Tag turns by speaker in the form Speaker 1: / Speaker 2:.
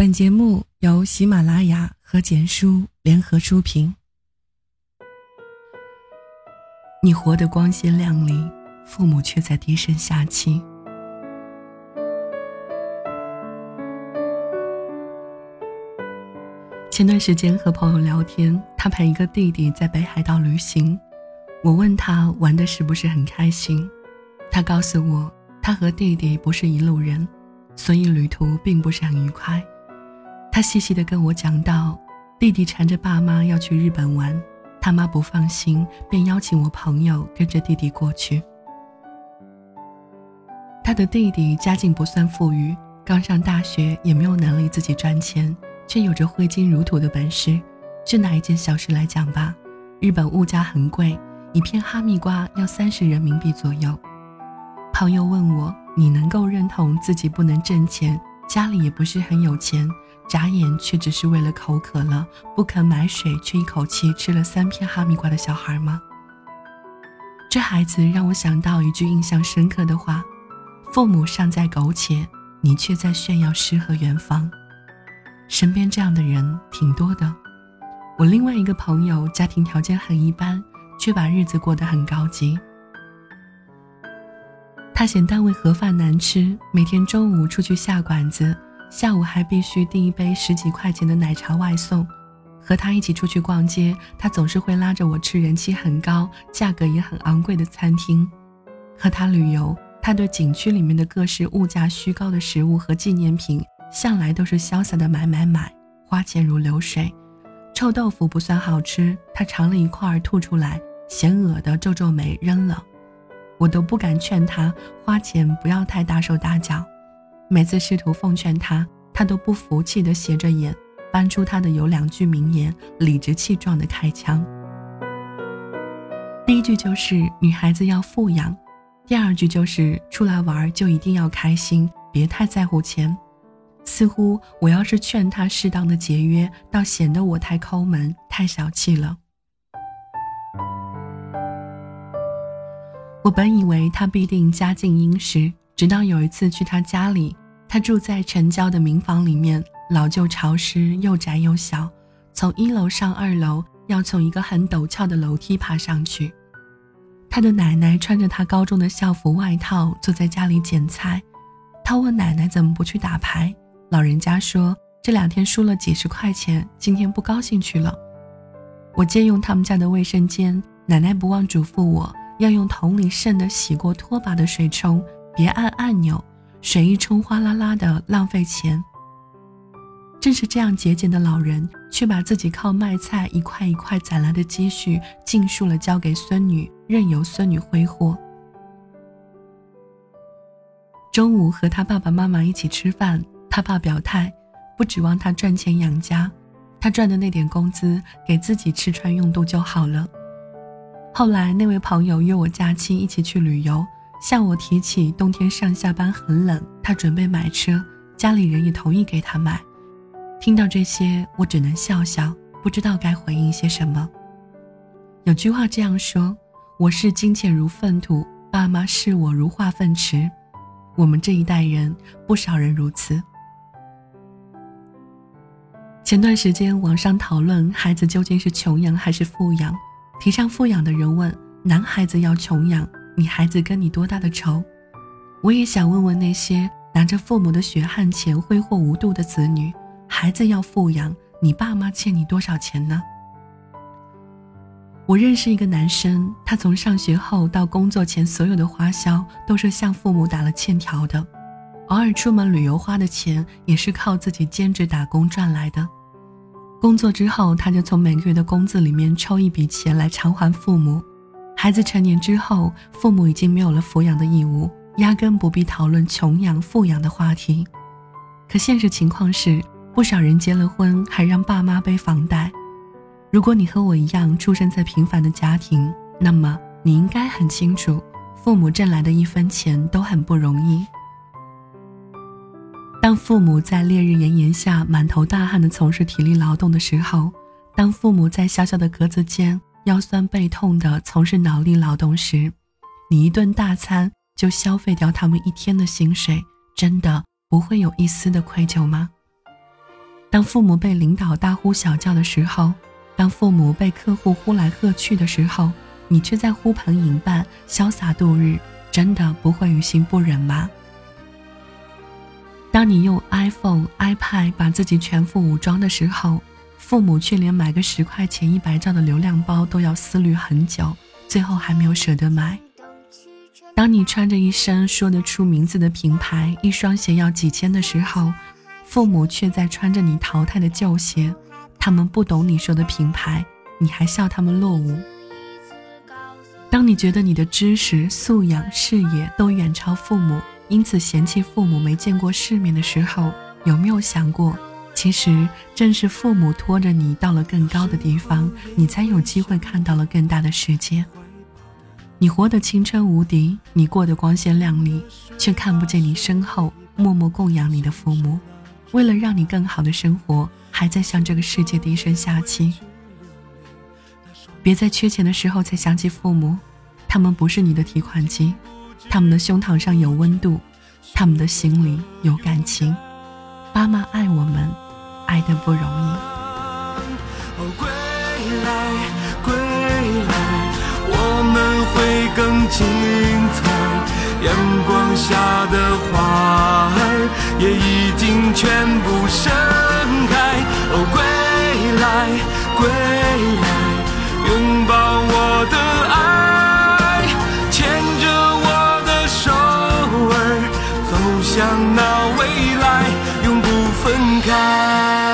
Speaker 1: 本节目由喜马拉雅和简书联合出品。你活得光鲜亮丽，父母却在低声下气。前段时间和朋友聊天，他陪一个弟弟在北海道旅行。我问他玩的是不是很开心，他告诉我，他和弟弟不是一路人，所以旅途并不是很愉快。他细细的跟我讲到，弟弟缠着爸妈要去日本玩，他妈不放心，便邀请我朋友跟着弟弟过去。他的弟弟家境不算富裕，刚上大学也没有能力自己赚钱，却有着挥金如土的本事。就拿一件小事来讲吧，日本物价很贵。一片哈密瓜要三十人民币左右。朋友问我：“你能够认同自己不能挣钱，家里也不是很有钱，眨眼却只是为了口渴了不肯买水，却一口气吃了三片哈密瓜的小孩吗？”这孩子让我想到一句印象深刻的话：“父母尚在苟且，你却在炫耀诗和远方。”身边这样的人挺多的。我另外一个朋友家庭条件很一般。却把日子过得很高级。他嫌单位盒饭难吃，每天中午出去下馆子，下午还必须订一杯十几块钱的奶茶外送。和他一起出去逛街，他总是会拉着我吃人气很高、价格也很昂贵的餐厅。和他旅游，他对景区里面的各式物价虚高的食物和纪念品，向来都是潇洒的买买买，花钱如流水。臭豆腐不算好吃，他尝了一块儿吐出来。嫌恶的皱皱眉扔了，我都不敢劝他花钱不要太大手大脚。每次试图奉劝他，他都不服气的斜着眼，搬出他的有两句名言，理直气壮的开枪。第一句就是女孩子要富养，第二句就是出来玩就一定要开心，别太在乎钱。似乎我要是劝他适当的节约，倒显得我太抠门、太小气了。我本以为他必定家境殷实，直到有一次去他家里，他住在城郊的民房里面，老旧潮湿又窄又小，从一楼上二楼要从一个很陡峭的楼梯爬上去。他的奶奶穿着他高中的校服外套坐在家里捡菜，他问奶奶怎么不去打牌，老人家说这两天输了几十块钱，今天不高兴去了。我借用他们家的卫生间，奶奶不忘嘱咐我。要用桶里剩的洗过拖把的水冲，别按按钮，水一冲哗啦啦的，浪费钱。正是这样节俭的老人，却把自己靠卖菜一块一块攒来的积蓄，尽数了交给孙女，任由孙女挥霍。中午和他爸爸妈妈一起吃饭，他爸表态，不指望他赚钱养家，他赚的那点工资，给自己吃穿用度就好了。后来，那位朋友约我假期一起去旅游，向我提起冬天上下班很冷，他准备买车，家里人也同意给他买。听到这些，我只能笑笑，不知道该回应些什么。有句话这样说：“我视金钱如粪土，爸妈视我如化粪池。”我们这一代人，不少人如此。前段时间，网上讨论孩子究竟是穷养还是富养。提倡富养的人问：“男孩子要穷养，你孩子跟你多大的仇？”我也想问问那些拿着父母的血汗钱挥霍无度的子女：“孩子要富养，你爸妈欠你多少钱呢？”我认识一个男生，他从上学后到工作前，所有的花销都是向父母打了欠条的，偶尔出门旅游花的钱也是靠自己兼职打工赚来的。工作之后，他就从每个月的工资里面抽一笔钱来偿还父母。孩子成年之后，父母已经没有了抚养的义务，压根不必讨论穷养富养的话题。可现实情况是，不少人结了婚还让爸妈背房贷。如果你和我一样出生在平凡的家庭，那么你应该很清楚，父母挣来的一分钱都很不容易。当父母在烈日炎炎下满头大汗地从事体力劳动的时候，当父母在小小的格子间腰酸背痛地从事脑力劳动时，你一顿大餐就消费掉他们一天的薪水，真的不会有一丝的愧疚吗？当父母被领导大呼小叫的时候，当父母被客户呼来喝去的时候，你却在呼朋引伴、潇洒度日，真的不会于心不忍吗？当你用 iPhone、iPad 把自己全副武装的时候，父母却连买个十块钱一百兆的流量包都要思虑很久，最后还没有舍得买。当你穿着一身说得出名字的品牌，一双鞋要几千的时候，父母却在穿着你淘汰的旧鞋。他们不懂你说的品牌，你还笑他们落伍。当你觉得你的知识、素养、视野都远超父母。因此嫌弃父母没见过世面的时候，有没有想过，其实正是父母拖着你到了更高的地方，你才有机会看到了更大的世界。你活得青春无敌，你过得光鲜亮丽，却看不见你身后默默供养你的父母，为了让你更好的生活，还在向这个世界低声下气。别在缺钱的时候才想起父母，他们不是你的提款机。他们的胸膛上有温度，他们的心里有感情。爸妈爱我们，爱的不容易。
Speaker 2: 哦归来，归来，我们会更精彩。阳光下的花儿也已经全部盛开。哦，归来，归来，拥抱我的爱。牵着我的手儿走向那未来分开。